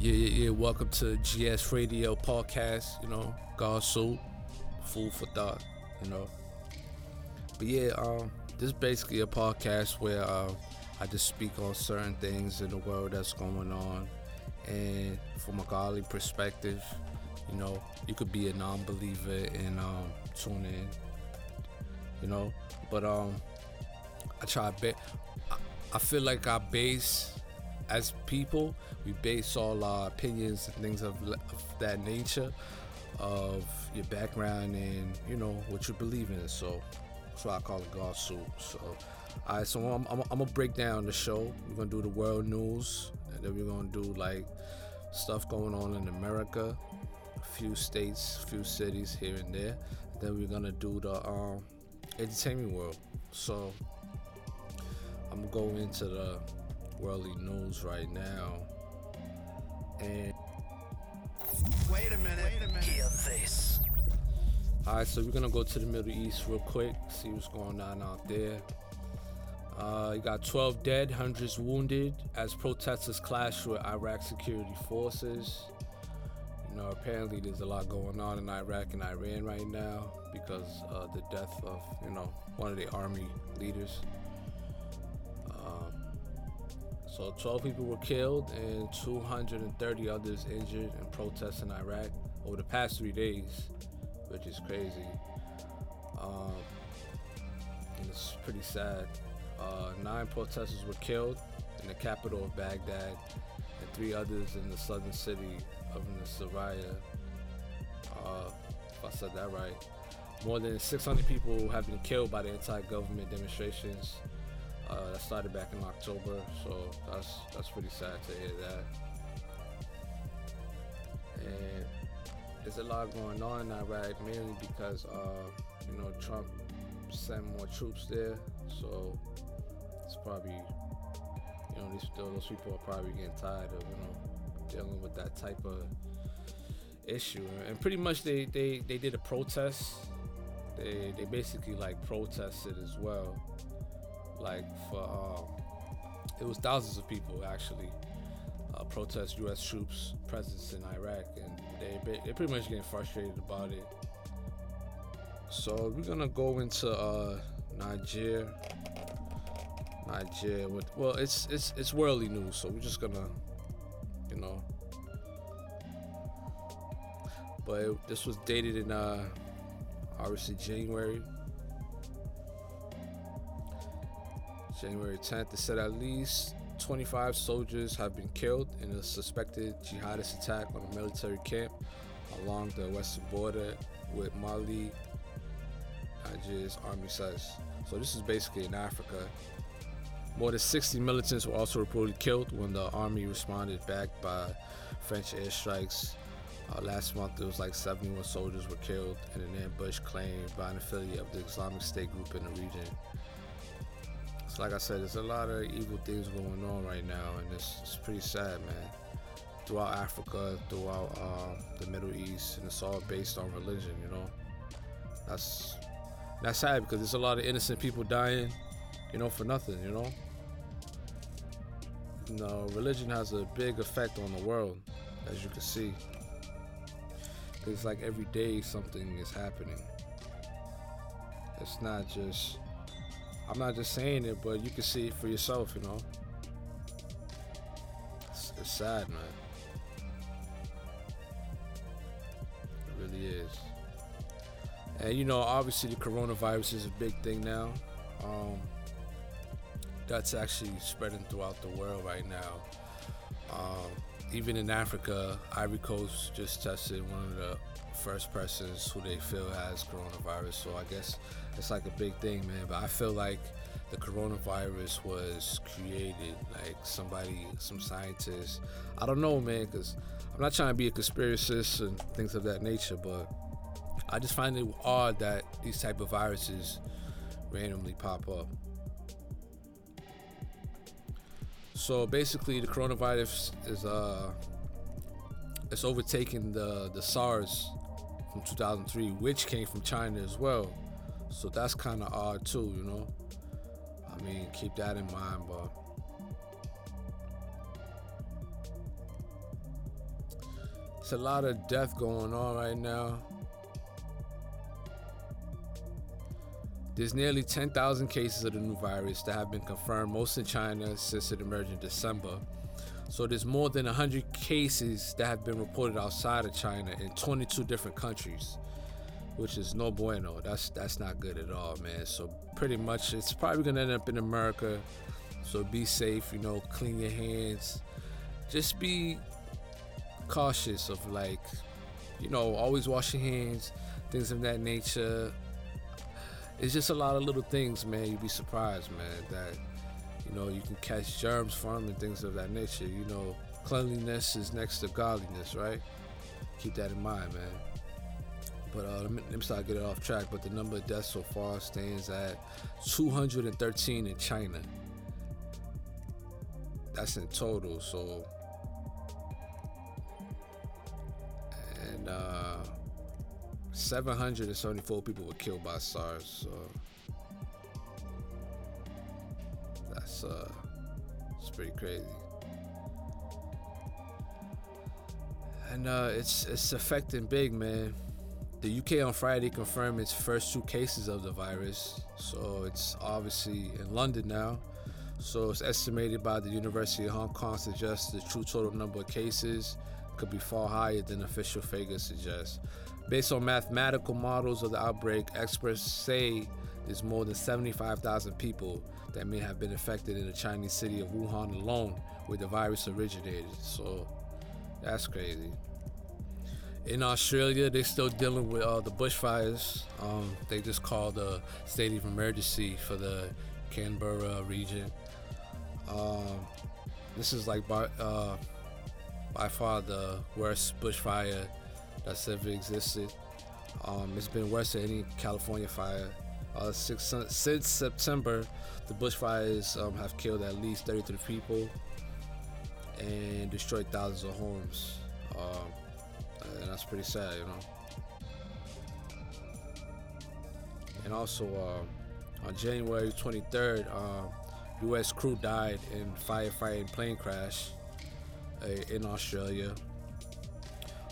Yeah, yeah, yeah. Welcome to GS Radio Podcast. You know, God Soup, Food for Thought. You know, but yeah, um, this is basically a podcast where uh, I just speak on certain things in the world that's going on, and from a godly perspective, you know, you could be a non-believer and um, tune in. You know, but um, I try. Ba- I, I feel like I base as people, we base all our opinions and things of, of, that nature of your background and you know what you believe in. So that's why I call it God Soup. So, all right, so I'm, I'm, I'm, gonna break down the show. We're gonna do the world news, and then we're gonna do like stuff going on in America, a few states, a few cities here and there. Then we're gonna do the um, entertainment world. So I'm gonna go into the worldly news right now. And wait a minute, wait a minute. Hear this. Alright, so we're gonna go to the Middle East real quick, see what's going on out there. Uh, you got 12 dead, hundreds wounded as protesters clash with Iraq security forces. You know, apparently there's a lot going on in Iraq and Iran right now because of the death of, you know, one of the army leaders. So 12 people were killed and 230 others injured in protests in Iraq over the past three days, which is crazy. Um, and it's pretty sad. Uh, nine protesters were killed in the capital of Baghdad and three others in the southern city of Nasiriyah. Uh, if I said that right. More than 600 people have been killed by the anti-government demonstrations uh, that started back in October, so that's that's pretty sad to hear that. And there's a lot going on in Iraq, mainly because uh, you know Trump sent more troops there, so it's probably you know these those people are probably getting tired of you know dealing with that type of issue. And pretty much they they, they did a protest. They they basically like protested as well like for um, it was thousands of people actually uh, protest U.S. troops' presence in Iraq, and they they're pretty much getting frustrated about it. So we're gonna go into uh, Nigeria. Nigeria. With, well, it's it's it's worldly news, so we're just gonna, you know. But it, this was dated in uh, obviously January January 10th, it said at least 25 soldiers have been killed in a suspected jihadist attack on a military camp along the western border with Mali, Nigeria's army says. So this is basically in Africa. More than 60 militants were also reportedly killed when the army responded back by French airstrikes. Uh, last month, there was like 71 soldiers were killed in an ambush claimed by an affiliate of the Islamic State group in the region like I said, there's a lot of evil things going on right now, and it's, it's pretty sad, man. Throughout Africa, throughout um, the Middle East, and it's all based on religion, you know. That's that's sad because there's a lot of innocent people dying, you know, for nothing, you know. You know, religion has a big effect on the world, as you can see. It's like every day something is happening. It's not just I'm not just saying it, but you can see it for yourself, you know. It's, it's sad, man. It really is. And you know, obviously, the coronavirus is a big thing now. Um, that's actually spreading throughout the world right now. Um, even in Africa, Ivory Coast just tested one of the first persons who they feel has coronavirus. So I guess it's like a big thing, man. But I feel like the coronavirus was created, like somebody, some scientists. I don't know, man, because I'm not trying to be a conspiracist and things of that nature, but I just find it odd that these type of viruses randomly pop up. So basically, the coronavirus is uh, it's overtaking the the SARS from 2003, which came from China as well. So that's kind of odd too, you know. I mean, keep that in mind, but It's a lot of death going on right now. There's nearly 10,000 cases of the new virus that have been confirmed, most in China since it emerged in December. So there's more than 100 cases that have been reported outside of China in 22 different countries, which is no bueno. That's that's not good at all, man. So pretty much it's probably gonna end up in America. So be safe, you know, clean your hands. Just be cautious of like, you know, always wash your hands, things of that nature. It's just a lot of little things, man. You'd be surprised, man, that you know you can catch germs from and things of that nature. You know, cleanliness is next to godliness, right? Keep that in mind, man. But uh, let me, let me start getting off track. But the number of deaths so far stands at 213 in China. That's in total. So, and uh, 774 people were killed by SARS. So that's uh, it's pretty crazy. And uh, it's it's affecting big, man. The UK on Friday confirmed its first two cases of the virus, so it's obviously in London now. So it's estimated by the University of Hong Kong suggests the true total number of cases could be far higher than official figures suggest. Based on mathematical models of the outbreak, experts say there's more than 75,000 people that may have been affected in the Chinese city of Wuhan alone, where the virus originated. So that's crazy. In Australia, they're still dealing with uh, the bushfires. Um, they just called a state of emergency for the Canberra region. Um, this is like uh, by far the worst bushfire that's ever existed. Um, it's been worse than any California fire. Uh, six, since September, the bushfires um, have killed at least 33 people and destroyed thousands of homes. Um, and that's pretty sad, you know. And also, uh, on January 23rd, uh, U.S. crew died in firefighting plane crash in Australia.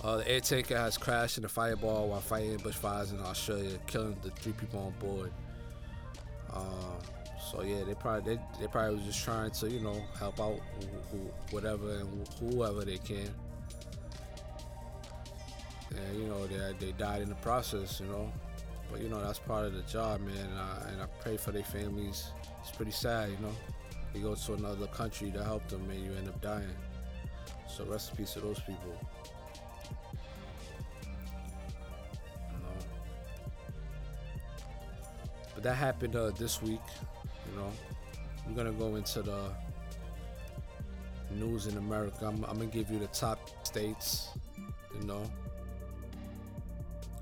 Uh, the air tanker has crashed in a fireball while fighting bushfires in Australia, killing the three people on board. Uh, so yeah, they probably they, they probably was just trying to you know help out whatever and whoever they can. And you know they they died in the process, you know. But you know that's part of the job, man. And I, and I pray for their families. It's pretty sad, you know. You go to another country to help them, and you end up dying. So rest in peace to those people. But that happened uh, this week, you know. I'm gonna go into the news in America. I'm, I'm, gonna give you the top states, you know.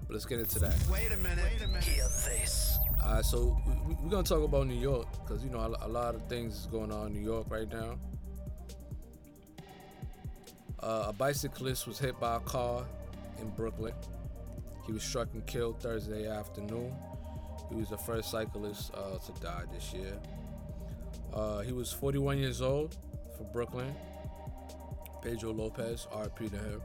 But let's get into that. Wait a minute. Wait a minute. Hear this. Alright, so we, are gonna talk about New York because you know a, a, lot of things is going on in New York right now. Uh, a bicyclist was hit by a car in Brooklyn. He was struck and killed Thursday afternoon. He was the first cyclist uh, to die this year. Uh, he was 41 years old from Brooklyn. Pedro Lopez, RP to him.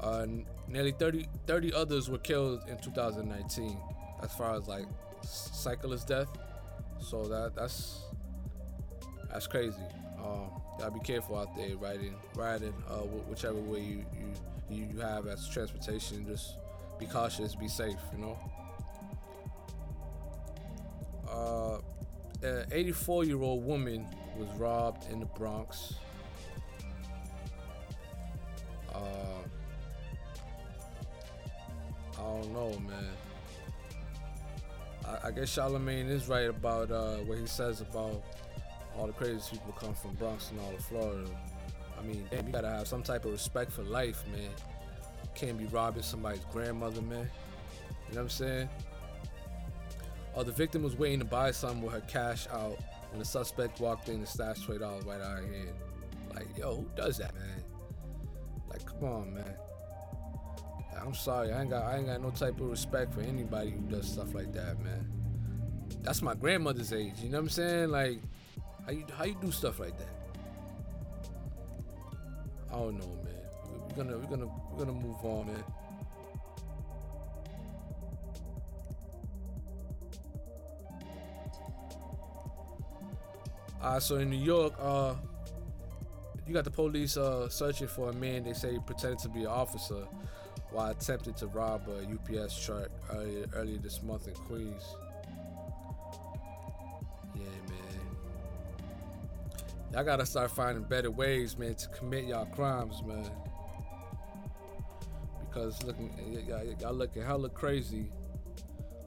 Uh, nearly 30, 30 others were killed in 2019 as far as like cyclist death. So that that's that's crazy. Um, gotta be careful out there riding, riding, uh, whichever way you, you you have as transportation. Just be cautious, be safe. You know. Uh, an 84 year old woman was robbed in the Bronx. Uh, I don't know, man. I, I guess Charlemagne is right about uh, what he says about all the crazy people come from Bronx and all of Florida. I mean, damn, you gotta have some type of respect for life, man. can't be robbing somebody's grandmother, man. You know what I'm saying? Oh, the victim was waiting to buy something with her cash out when the suspect walked in and stashed $20 right out of her hand. Like, yo, who does that, man? Like, come on, man. I'm sorry, I ain't got I ain't got no type of respect for anybody who does stuff like that, man. That's my grandmother's age, you know what I'm saying? Like, how you how you do stuff like that? I don't know, man. we're gonna we're gonna we're gonna move on, man. Uh, so in New York, uh, you got the police uh, searching for a man they say pretended to be an officer while attempting to rob a UPS truck earlier, earlier this month in Queens. Y'all gotta start finding better ways, man, to commit y'all crimes, man. Because looking, y'all, y'all looking hella crazy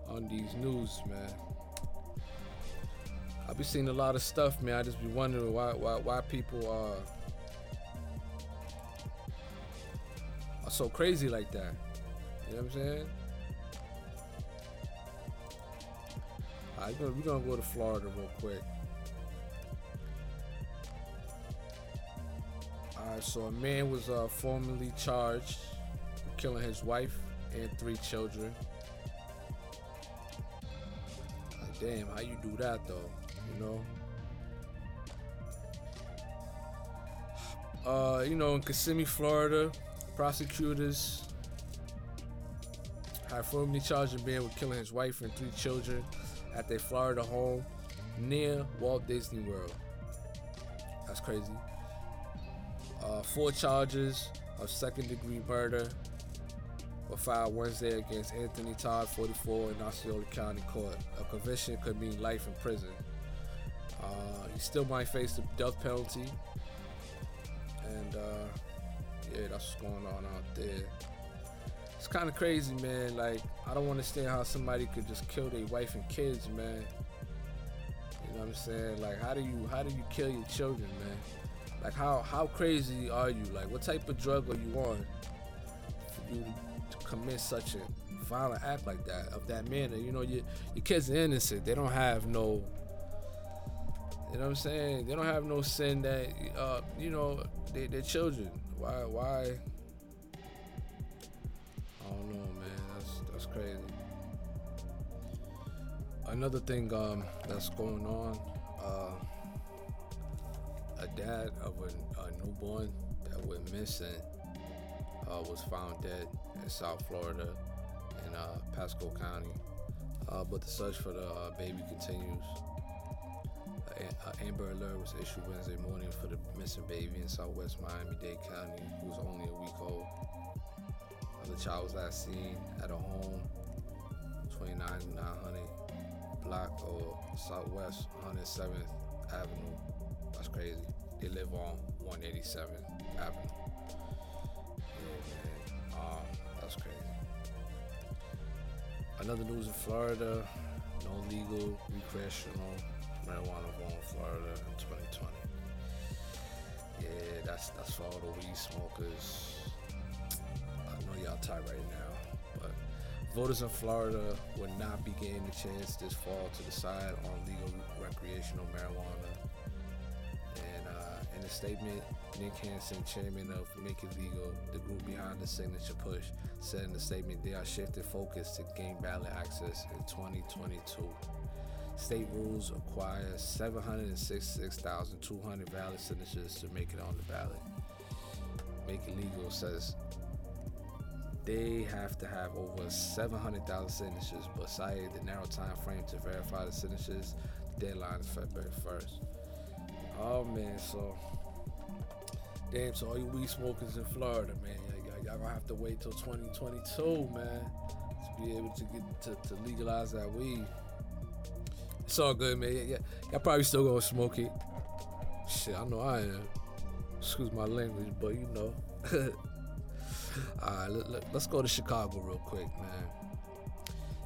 on these news, man. I be seeing a lot of stuff, man. I just be wondering why why why people are are so crazy like that. You know what I'm saying? Alright, we're gonna go to Florida real quick. So a man was uh, formally charged with killing his wife and three children. Like, damn, how you do that though? You know? Uh, you know, in Kissimmee, Florida, prosecutors have formally charged a man with killing his wife and three children at their Florida home near Walt Disney World. That's crazy. Uh, four charges of second degree murder were filed Wednesday against Anthony Todd, 44, in Osceola County Court. A conviction could mean life in prison. Uh, he still might face the death penalty. And uh, yeah, that's what's going on out there. It's kind of crazy, man. Like, I don't understand how somebody could just kill their wife and kids, man. You know what I'm saying? Like, how do you how do you kill your children, man? Like, how how crazy are you? Like, what type of drug are you on for you to commit such a violent act like that of that manner? You know, your your kids are innocent. They don't have no. You know what I'm saying? They don't have no sin that, uh, you know, they, they're children. Why? Why? I don't know, man. That's that's crazy. Another thing um, that's going on. Uh, a dad of a, a newborn that went missing uh, was found dead in South Florida in uh, Pasco County. Uh, but the search for the uh, baby continues. An Amber Alert was issued Wednesday morning for the missing baby in southwest Miami-Dade County, who was only a week old. Uh, the child was last seen at a home, 29900 block of Southwest 107th Avenue. Crazy. They live on 187th Avenue. Yeah, man. Um, that's crazy. Another news in Florida: no legal recreational marijuana law in Florida in 2020. Yeah, that's that's for all the weed smokers. I know y'all tight right now, but voters in Florida will not be getting a chance this fall to decide on legal recreational marijuana. In a statement, Nick Hansen, chairman of Make It Legal, the group behind the signature push, said in the statement they are shifting focus to gain ballot access in 2022. State rules require 766,200 valid signatures to make it on the ballot. Make It Legal says they have to have over 700,000 signatures, but cited the narrow time frame to verify the signatures. The deadline is February 1st. Oh man, so damn, so all you weed smokers in Florida, man, y'all, y'all gonna have to wait till 2022, man, to be able to get to, to legalize that weed. It's all good, man. Yeah, yeah. Y'all probably still gonna smoke it. Shit, I know I am. Excuse my language, but you know. Alright, let, let, let's go to Chicago real quick, man.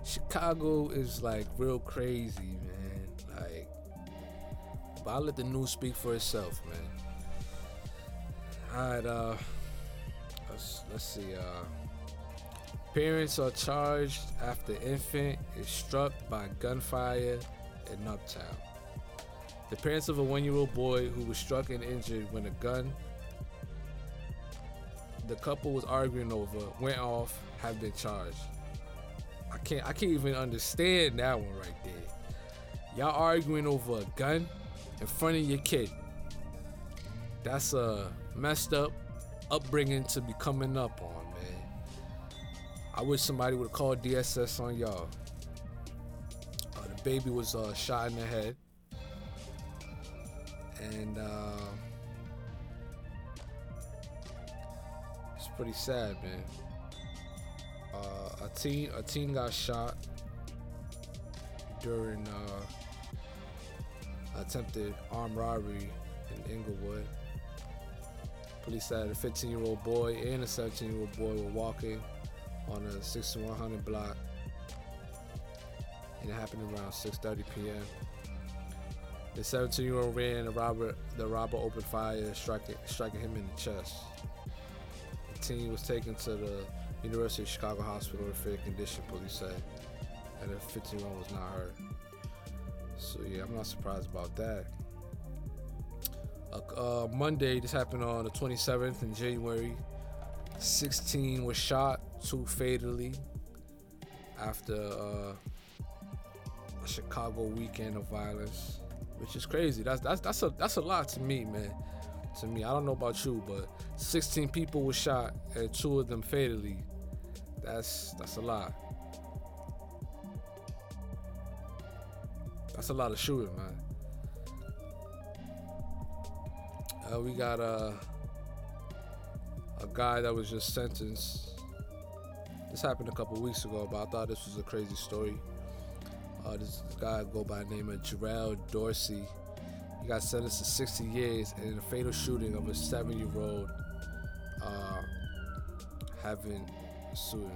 Chicago is like real crazy, man. But I'll let the news speak for itself, man. Alright, uh, let's, let's see, uh, parents are charged after infant is struck by gunfire in Uptown. The parents of a one year old boy who was struck and injured when a gun the couple was arguing over went off have been charged. I can't I can't even understand that one right there. Y'all arguing over a gun in front of your kid. That's a messed up upbringing to be coming up on, man. I wish somebody would have called DSS on y'all. Uh, the baby was uh, shot in the head, and uh, it's pretty sad, man. Uh, a teen, a teen got shot during uh, attempted armed robbery in Englewood. Police said a 15 year old boy and a 17 year old boy were walking on a 6100 block. And it happened around 6:30 p.m. The 17 year old ran, the robber, the robber opened fire, striking, striking him in the chest. The teen was taken to the University of Chicago Hospital in fair condition, police said, and the 15 year old was not hurt. So yeah, I'm not surprised about that. Uh, uh, Monday, this happened on the 27th in January. 16 was shot, two fatally, after uh, a Chicago weekend of violence, which is crazy. That's that's that's a that's a lot to me, man. To me, I don't know about you, but 16 people were shot and two of them fatally. That's that's a lot. That's a lot of shooting, man. Uh, we got a a guy that was just sentenced. This happened a couple weeks ago, but I thought this was a crazy story. Uh, this guy go by the name of Gerald Dorsey. He got sentenced to 60 years in a fatal shooting of a seven-year-old uh, Heaven Sutton.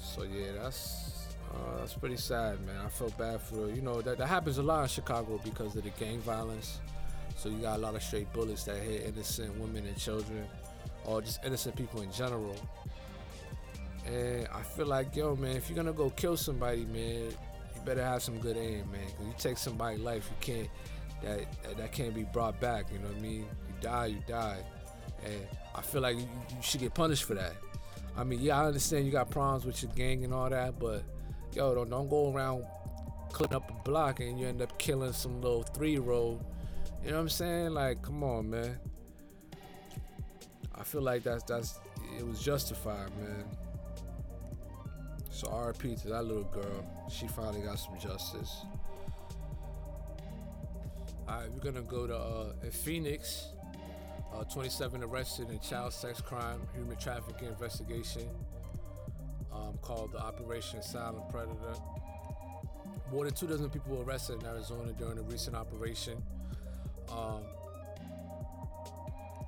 So yeah, that's uh, that's pretty sad, man. I feel bad for you know that that happens a lot in Chicago because of the gang violence. So you got a lot of straight bullets that hit innocent women and children, or just innocent people in general. And I feel like, yo, man, if you're gonna go kill somebody, man, you better have some good aim, man. Cause you take somebody's life, you can't that that, that can't be brought back. You know what I mean? You die, you die, and I feel like you, you should get punished for that. I mean, yeah, I understand you got problems with your gang and all that, but yo, don't, don't go around cleaning up a block and you end up killing some little three year old. You know what I'm saying? Like, come on, man. I feel like that's that's it was justified, man. So RP to that little girl. She finally got some justice. Alright, we're gonna go to uh, in Phoenix. Uh, 27 arrested in child sex crime, human trafficking investigation um, called the Operation Silent Predator. More than two dozen people were arrested in Arizona during a recent operation. Um,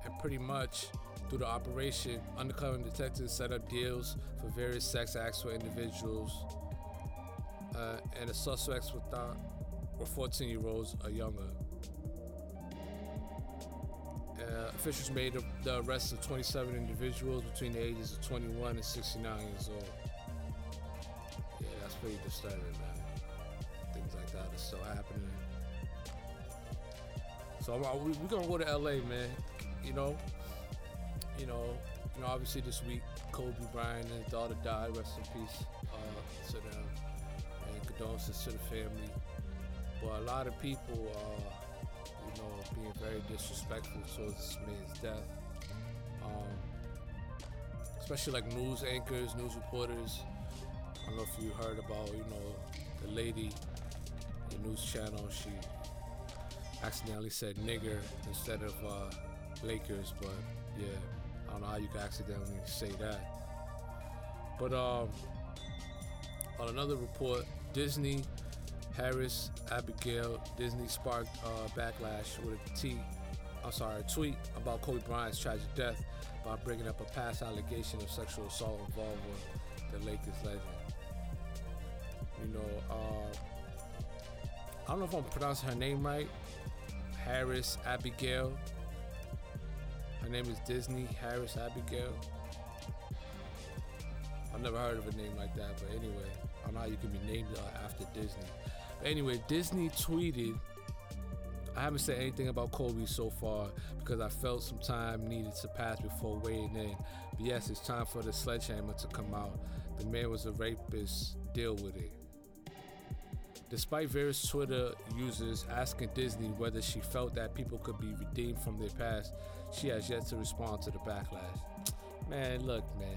and pretty much through the operation, undercover detectives set up deals for various sex acts for individuals. Uh, and the suspects were, thought, were 14 year olds or younger. Uh, officials made the, arrest of 27 individuals between the ages of 21 and 69 years old. Yeah, that's pretty disturbing, man. Things like that are still happening. So we, we're gonna go to LA, man. You know, you know, you know. Obviously, this week Kobe Bryant and his daughter died. Rest in peace uh, to them, and condolences to the family. But a lot of people. Uh, know, being very disrespectful towards this man's death. Um, especially like news anchors, news reporters. I don't know if you heard about, you know, the lady, the news channel, she accidentally said nigger instead of uh, Lakers, but yeah, I don't know how you could accidentally say that. But um, on another report, Disney Harris Abigail Disney sparked uh, backlash with a t, I'm sorry, a tweet about Kobe Bryant's tragic death by bringing up a past allegation of sexual assault involved with the Lakers legend. You know, uh, I don't know if I'm pronouncing her name right. Harris Abigail. Her name is Disney Harris Abigail. I've never heard of a name like that, but anyway, I know how you can be named uh, after Disney. Anyway, Disney tweeted. I haven't said anything about Kobe so far because I felt some time needed to pass before weighing in. But yes, it's time for the sledgehammer to come out. The man was a rapist. Deal with it. Despite various Twitter users asking Disney whether she felt that people could be redeemed from their past, she has yet to respond to the backlash. Man, look, man,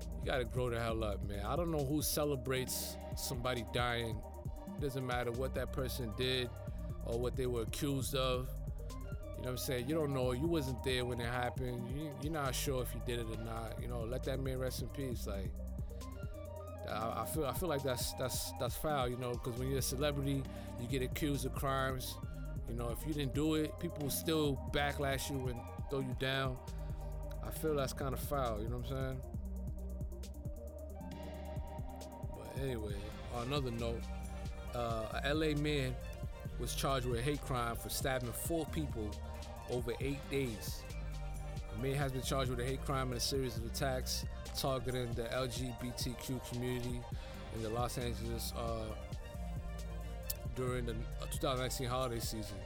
you gotta grow the hell up, man. I don't know who celebrates somebody dying. It doesn't matter what that person did or what they were accused of. You know what I'm saying? You don't know. You wasn't there when it happened. You, you're not sure if you did it or not. You know, let that man rest in peace. Like, I, I feel I feel like that's that's that's foul. You know, because when you're a celebrity, you get accused of crimes. You know, if you didn't do it, people still backlash you and throw you down. I feel that's kind of foul. You know what I'm saying? But anyway, on another note, uh, a LA man was charged with a hate crime for stabbing four people over eight days. The man has been charged with a hate crime in a series of attacks targeting the LGBTQ community in the Los Angeles uh, during the 2019 holiday season.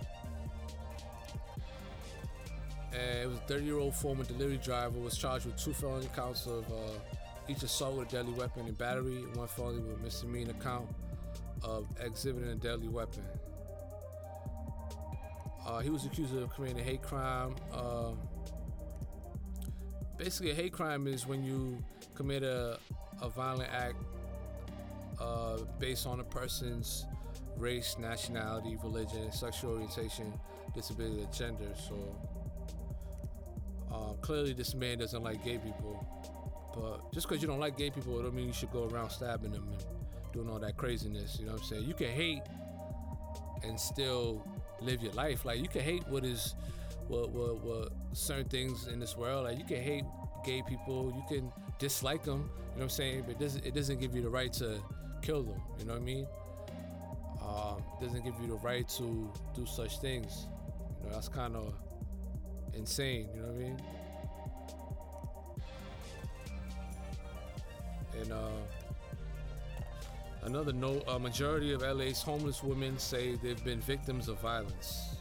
And it was a 30 year old former delivery driver was charged with two felony counts of uh, each assault with a deadly weapon and battery, and one felony with misdemeanor count of exhibiting a deadly weapon. Uh, he was accused of committing a hate crime. Uh, basically, a hate crime is when you commit a, a violent act uh, based on a person's race, nationality, religion, sexual orientation, disability, or gender. So um, clearly, this man doesn't like gay people. But just because you don't like gay people, it don't mean you should go around stabbing them and doing all that craziness. You know what I'm saying? You can hate and still live your life. Like you can hate what is what what what certain things in this world. Like you can hate gay people, you can dislike them. You know what I'm saying? But it doesn't it doesn't give you the right to kill them. You know what I mean? Um, doesn't give you the right to do such things. You know that's kind of insane. You know what I mean? And uh, Another note a majority of LA's homeless women say they've been victims of violence.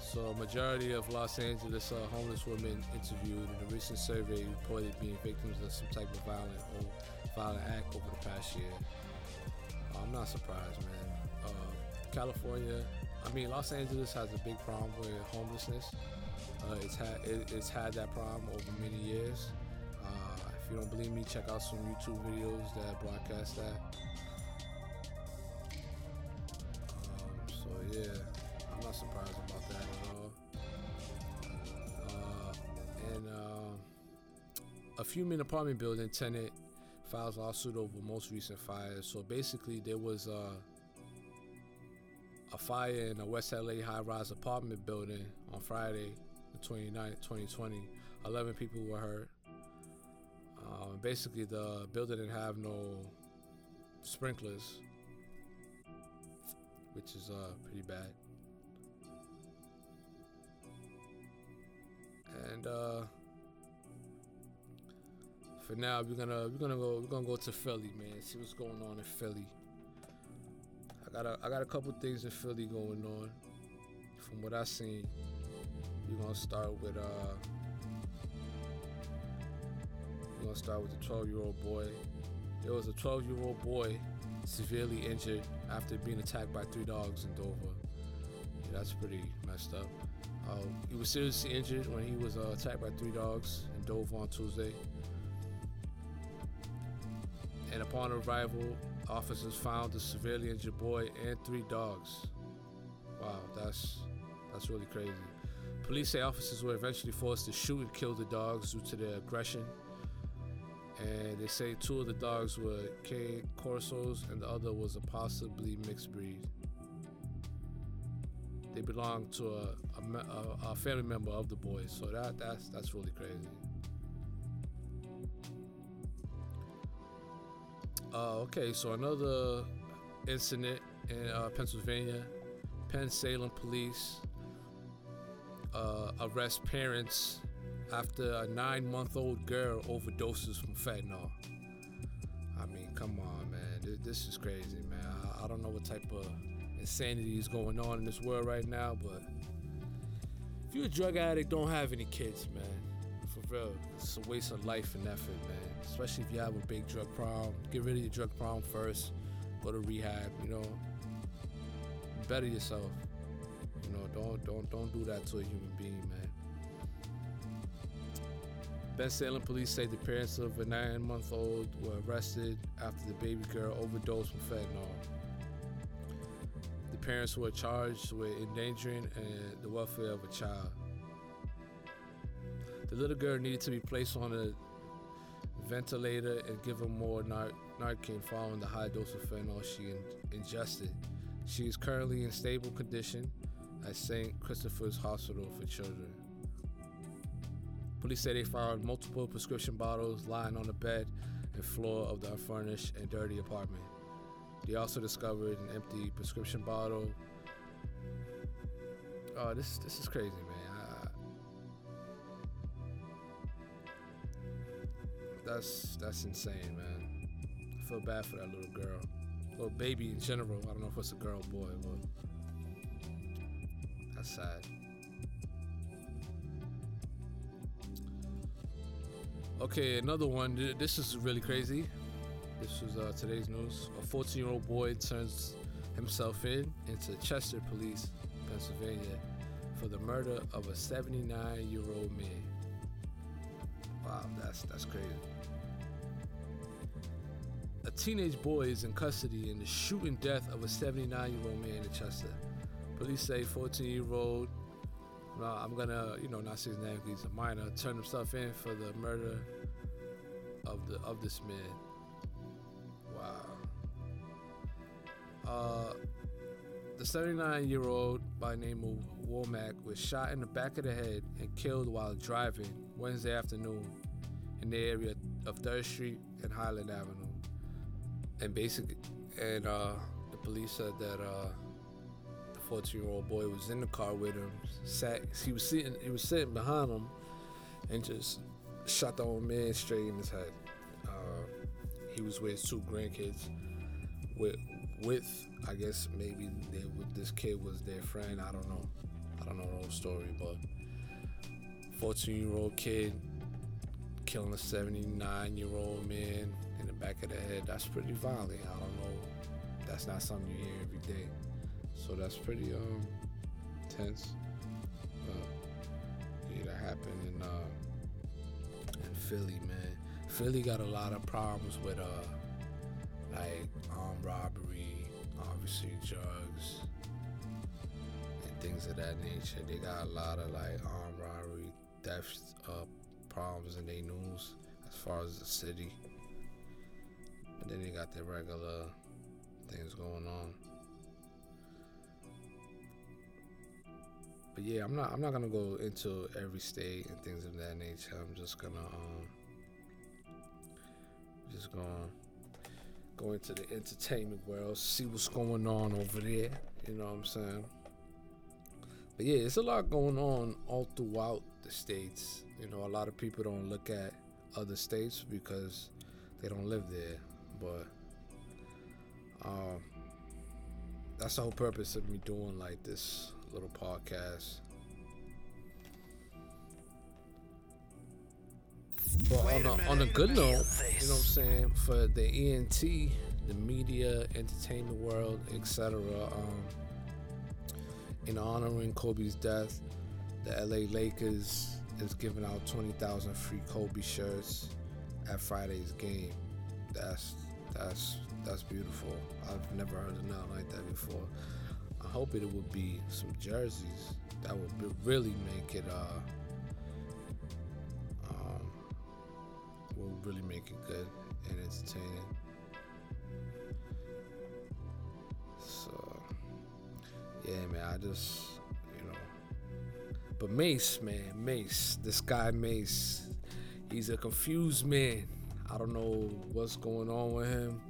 So, a majority of Los Angeles uh, homeless women interviewed in a recent survey reported being victims of some type of violent or violent act over the past year. Uh, I'm not surprised, man. Uh, California, I mean, Los Angeles has a big problem with homelessness. Uh, it's had it, it's had that problem over many years. You don't believe me, check out some YouTube videos that broadcast that. Um, so yeah, I'm not surprised about that at all. Uh, and uh, a Fuming apartment building tenant files lawsuit over most recent fires. So basically, there was uh, a fire in a West LA high-rise apartment building on Friday, the 29th, 2020. 11 people were hurt. Um, basically, the building didn't have no sprinklers, which is uh, pretty bad. And uh, for now, we're gonna we're gonna go we're gonna go to Philly, man. See what's going on in Philly. I got a I got a couple things in Philly going on. From what I seen, we're gonna start with uh. Gonna start with the 12 year old boy. There was a 12 year old boy severely injured after being attacked by three dogs in Dover. Yeah, that's pretty messed up. Uh, he was seriously injured when he was uh, attacked by three dogs in Dover on Tuesday. And upon arrival, officers found the severely injured boy and three dogs. Wow, that's that's really crazy. Police say officers were eventually forced to shoot and kill the dogs due to their aggression and they say two of the dogs were Cane Corsos and the other was a possibly mixed breed. They belong to a, a, a, family member of the boys, so that that's that's really crazy. Uh, okay, so another incident in uh, Pennsylvania, Bensalem police uh, arrest parents after a nine month old girl overdoses from fentanyl. I mean, come on, man. This is crazy, man. I don't know what type of insanity is going on in this world right now, but if you're a drug addict, don't have any kids, man. For real. It's a waste of life and effort, man. Especially if you have a big drug problem. Get rid of your drug problem first. Go to rehab, you know. Better yourself. You know, don't don't don't do that to a human being, man. Bensalem police say the parents of a nine-month-old were arrested after the baby girl overdosed with fentanyl. The parents were charged with endangering uh, the welfare of a child. The little girl needed to be placed on a ventilator and given more nar- Narcan following the high dose of fentanyl she in- ingested. She is currently in stable condition at St. Christopher's Hospital for Children. Police say they found multiple prescription bottles lying on the bed and floor of the unfurnished and dirty apartment. They also discovered an empty prescription bottle. Oh, this this is crazy, man. I, that's that's insane, man. I feel bad for that little girl, or baby in general. I don't know if it's a girl or boy, but that's sad. Okay, another one. This is really crazy. This was uh, today's news. A 14 year old boy turns himself in into Chester Police, Pennsylvania, for the murder of a 79 year old man. Wow, that's that's crazy. A teenage boy is in custody in the shooting death of a 79 year old man in Chester. Police say 14 year old no, I'm gonna, you know, not say his name because he's a minor. Turn himself in for the murder of the of this man. Wow. Uh, the 79 year old by name of Womack was shot in the back of the head and killed while driving Wednesday afternoon in the area of Third Street and Highland Avenue. And basically, and uh, the police said that. Uh, 14 year old boy was in the car with him. Sat, he was sitting, he was sitting behind him, and just shot the old man straight in his head. Uh, he was with his two grandkids. With, with I guess maybe they, this kid was their friend. I don't know. I don't know the whole story, but 14 year old kid killing a 79 year old man in the back of the head. That's pretty violent. I don't know. That's not something you hear every day. So that's pretty um tense. Uh, yeah, that happened in uh in Philly, man. Philly got a lot of problems with uh like armed robbery, obviously drugs, and things of that nature. They got a lot of like armed robbery, theft uh problems in their news as far as the city. And then they got their regular things going on. But yeah, I'm not I'm not gonna go into every state and things of that nature. I'm just gonna um just gonna go into the entertainment world, see what's going on over there. You know what I'm saying? But yeah, it's a lot going on all throughout the states. You know, a lot of people don't look at other states because they don't live there. But um that's the whole purpose of me doing like this little podcast. But Wait on a a, on a good note, you know what I'm saying, for the ENT, the media, entertainment world, etc. Um, in honoring Kobe's death, the LA Lakers is giving out 20,000 free Kobe shirts at Friday's game. That's that's that's beautiful. I've never heard of nothing like that before. Hope it would be some jerseys that would be, really make it uh um will really make it good and entertaining. So yeah, man, I just you know. But Mase, man, Mase, this guy Mase, he's a confused man. I don't know what's going on with him.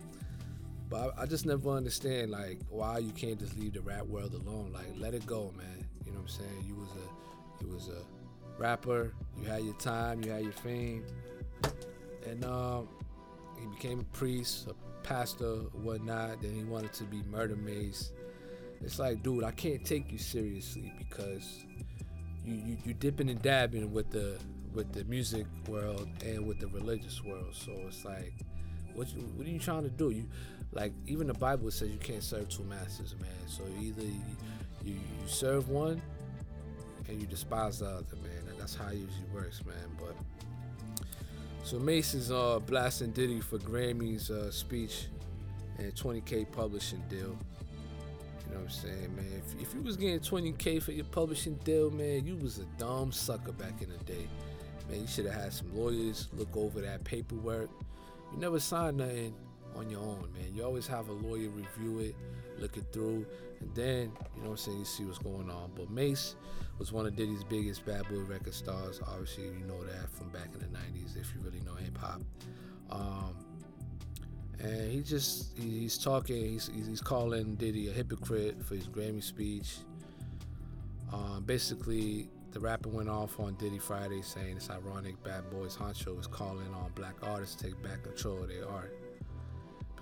But I, I just never understand like why you can't just leave the rap world alone. Like let it go, man. You know what I'm saying? You was a you was a rapper, you had your time, you had your fame. And um he became a priest, a pastor, whatnot, then he wanted to be Murda Mase. It's like, dude, I can't take you seriously because you, you you dipping and dabbing with the with the music world and with the religious world. So it's like, what you, what are you trying to do? You like even the Bible says you can't serve two masters, man. So either you, you, you serve one and you despise the other, man. And that's how it usually works, man. But so Mase is uh, blasting Diddy for Grammy's uh, speech and 20k publishing deal. You know what I'm saying, man? If, if you was getting 20k for your publishing deal, man, you was a dumb sucker back in the day. Man, you should have had some lawyers look over that paperwork. You never signed nothing on your own, man. You always have a lawyer review it, look it through, and then, you know what I'm saying, you see what's going on. But Mase was one of Diddy's biggest bad boy record stars. Obviously, you know that from back in the 90s if you really know hip hop. Um, and he just he, he's talking he's, he's calling diddy a hypocrite for his grammy speech um, basically the rapper went off on diddy friday saying it's ironic bad boys honcho is calling on black artists to take back control of their art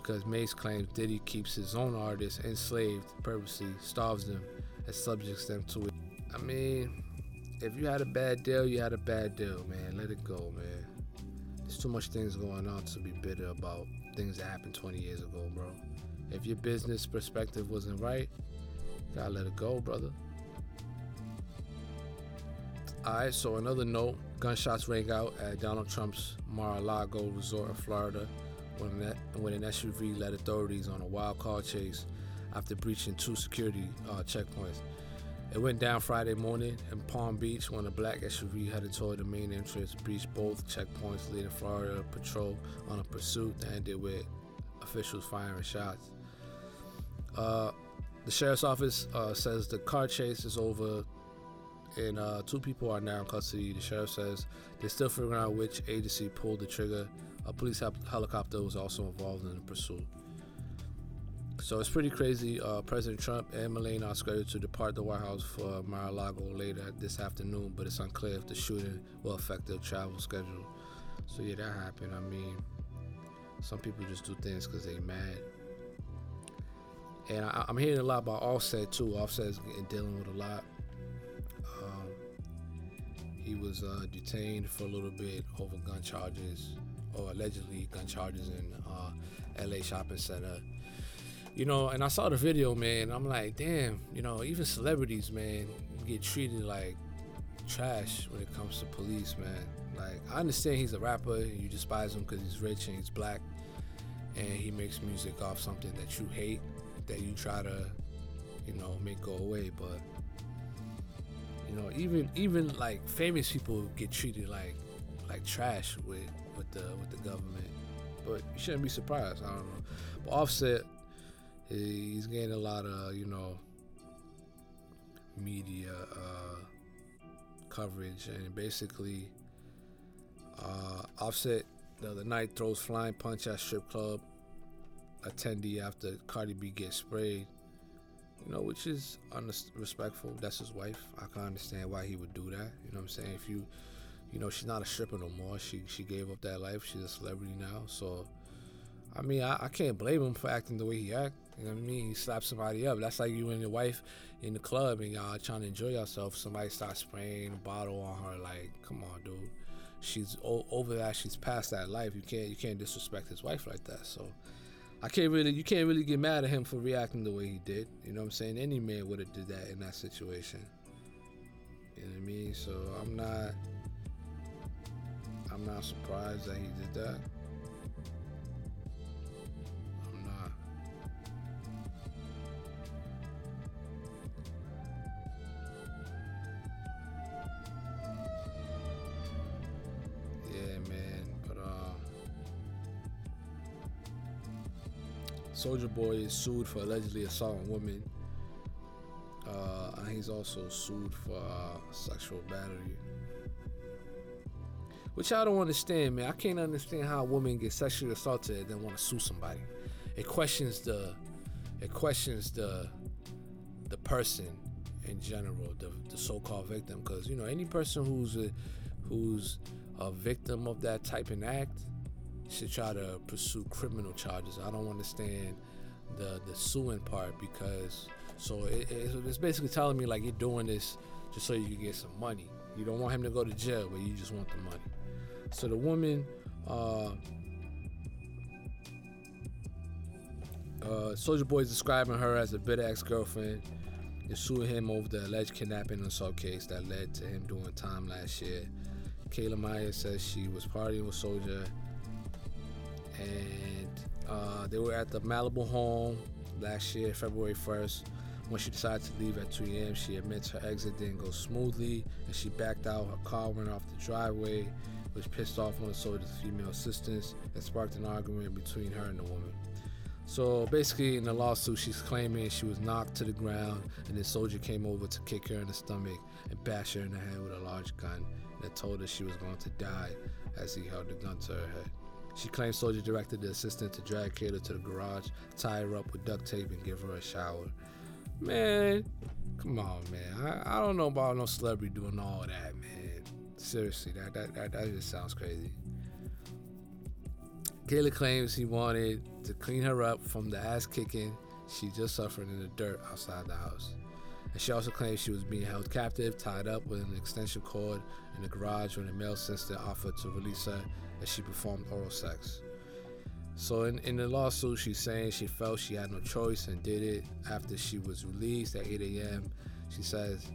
because Mase claims Diddy keeps his own artists enslaved, purposely starves them, and subjects them to it. I mean, if you had a bad deal, you had a bad deal, man. Let it go, man. There's too much things going on to be bitter about things that happened 20 years ago, bro. If your business perspective wasn't right, you gotta let it go, brother. Alright, so another note gunshots rang out at Donald Trump's Mar a Lago resort in Florida when, an SUV led authorities on a wild car chase after breaching two security uh, checkpoints. It went down Friday morning in Palm Beach when a black SUV headed toward the main entrance breached both checkpoints, leading Florida patrol on a pursuit that ended with officials firing shots. Uh, the sheriff's office uh, says the car chase is over and uh, two people are now in custody. The sheriff says they're still figuring out which agency pulled the trigger. A police hel- helicopter was also involved in the pursuit. So it's pretty crazy. Uh, President Trump and Melania are scheduled to depart the White House for Mar-a-Lago later this afternoon, but it's unclear if the shooting will affect their travel schedule. So yeah, that happened. I mean, some people just do things because they mad. And I, am hearing a lot about Offset too. Offset's getting dealing with a lot. Um, he was uh, detained for a little bit over gun charges, or allegedly gun charges in uh, LA shopping center you know, and I saw the video, man. I'm like, damn, you know, even celebrities, man, get treated like trash when it comes to police, man. Like, I understand he's a rapper and you despise him because he's rich and he's black and he makes music off something that you hate, that you try to, you know, make go away. But, you know, even even like famous people get treated like like trash with with the with the government. But you shouldn't be surprised. I don't know. But Offset he's getting a lot of you know media uh, coverage and basically uh, Offset the other night throws flying punch at strip club attendee after Cardi B gets sprayed. You know, which is unrespectful. That's his wife. I can understand why he would do that. You know what I'm saying? If you, you know, she's not a stripper no more. She she gave up that life. She's a celebrity now. So, I mean, I, I can't blame him for acting the way he act. You know what I mean? He slapped somebody up. That's like you and your wife in the club and y'all trying to enjoy yourself. Somebody starts spraying a bottle on her. Like, come on, dude. She's o- over that. She's past that life. You can't you can't disrespect his wife like that. So I can't really you can't really get mad at him for reacting the way he did. You know what I'm saying? Any man would have did that in that situation. You know what I mean? So I'm not I'm not surprised that he did that. Yeah, man. Soulja Boy is sued for allegedly assaulting women. Uh, and he's also sued for uh, sexual battery. Which I don't understand, man. I can't understand how a woman gets sexually assaulted and then want to sue somebody. It questions the, it questions the, the person in general, the, the so-called victim. Because you know, any person who's a, who's a victim of that type of act, should try to pursue criminal charges. I don't understand the the suing part because so it, it's basically telling me like you're doing this just so you can get some money. You don't want him to go to jail, but you just want the money. So the woman, uh, uh, Soulja Boy is describing her as a bitter ex-girlfriend and suing him over the alleged kidnapping and assault case that led to him doing time last year. Kayla Myers says she was partying with Soulja, and uh, they were at the Malibu home last year, February 1st. When she decided to leave at 2 a.m., she admits her exit didn't go smoothly, and she backed out. Her car went off the driveway, which pissed off one of the Soulja's female assistants and sparked an argument between her and the woman. So basically, in the lawsuit, she's claiming she was knocked to the ground, and the Soulja came over to kick her in the stomach and bash her in the head with a large gun, and told her she was going to die as he held the gun to her head. She claims Soulja directed the assistant to drag Kayla to the garage, tie her up with duct tape, and give her a shower. Man, come on, man. I, I don't know about no celebrity doing all that, man. Seriously, that that, that, that just sounds crazy. Kayla claims he wanted to clean her up from the ass kicking she just suffered in the dirt outside the house. And she also claims she was being held captive, tied up with an extension cord in the garage when a male sister offered to release her as she performed oral sex. So in, in the lawsuit, she's saying she felt she had no choice and did it after she was released at 8 a.m. She says,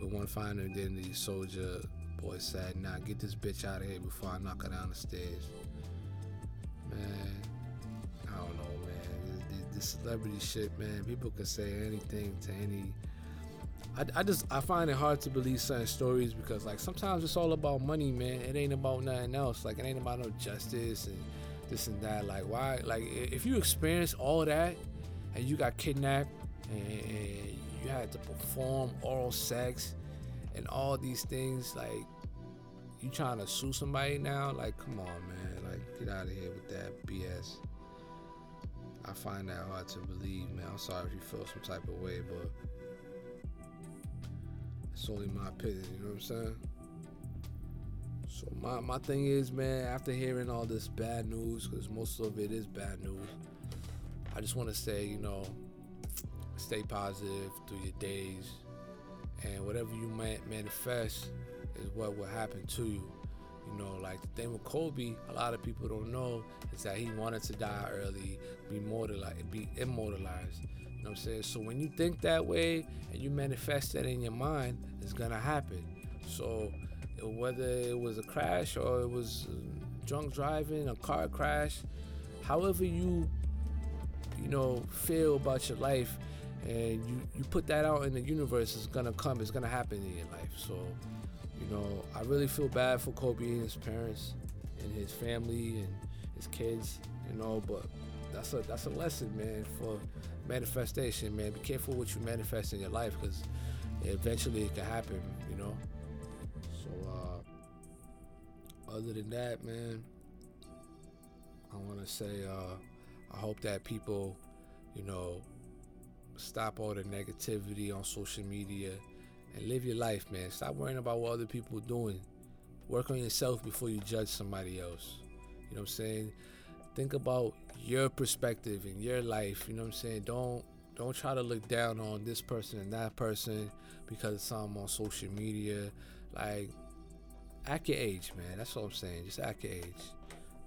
with one final identity, Soulja boy said, "Nah, get this bitch out of here before I knock her down the stairs." Man, I don't know, man. This, this celebrity shit, man. People can say anything to any. I, I just I find it hard to believe certain stories because like sometimes it's all about money, man. It ain't about nothing else. Like it ain't about no justice and this and that. Like why? Like if you experience all that and you got kidnapped and you had to perform oral sex and all these things, like you trying to sue somebody now? Like come on, man. Like get out of here with that BS. I find that hard to believe, man. I'm sorry if you feel some type of way, but it's only my opinion. You know what I'm saying? So my, my thing is, man, after hearing all this bad news, because most of it is bad news, I just want to say, you know, stay positive through your days, and whatever you manifest is what will happen to you. You know, like the thing with Kobe, a lot of people don't know is that he wanted to die early, be immortalized, be immortalized. You know what I'm saying? So when you think that way and you manifest that in your mind, it's gonna happen. So whether it was a crash or it was drunk driving, a car crash, however you you know feel about your life and you you put that out in the universe, it's gonna come, it's gonna happen in your life. So you know, I really feel bad for Kobe and his parents and his family and his kids, you know, but that's a that's a lesson, man, for manifestation, man. Be careful what you manifest in your life because eventually it can happen, you know. So uh other than that, man, I want to say uh I hope that people, you know, stop all the negativity on social media and live your life, man. Stop worrying about what other people are doing. Work on yourself before you judge somebody else. You know what I'm saying? Think about your perspective in your life. You know what I'm saying? Don't don't try to look down on this person and that person because it's something on social media. Like, act your age, man. That's what I'm saying. Just act your age.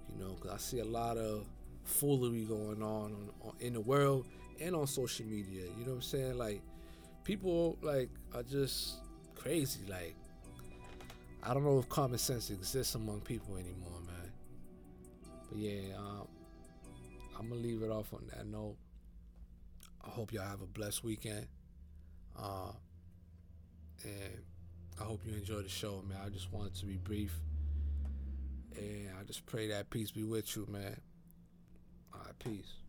You know, because I see a lot of foolery going on, on, on in the world and on social media. You know what I'm saying? Like, people like are just crazy. Like I don't know if common sense exists among people anymore, man. But yeah, um, I'm gonna leave it off on that note. I hope y'all have a blessed weekend. Uh, and I hope you enjoy the show, man. I just wanted to be brief. And I just pray that peace be with you, man. All right, peace.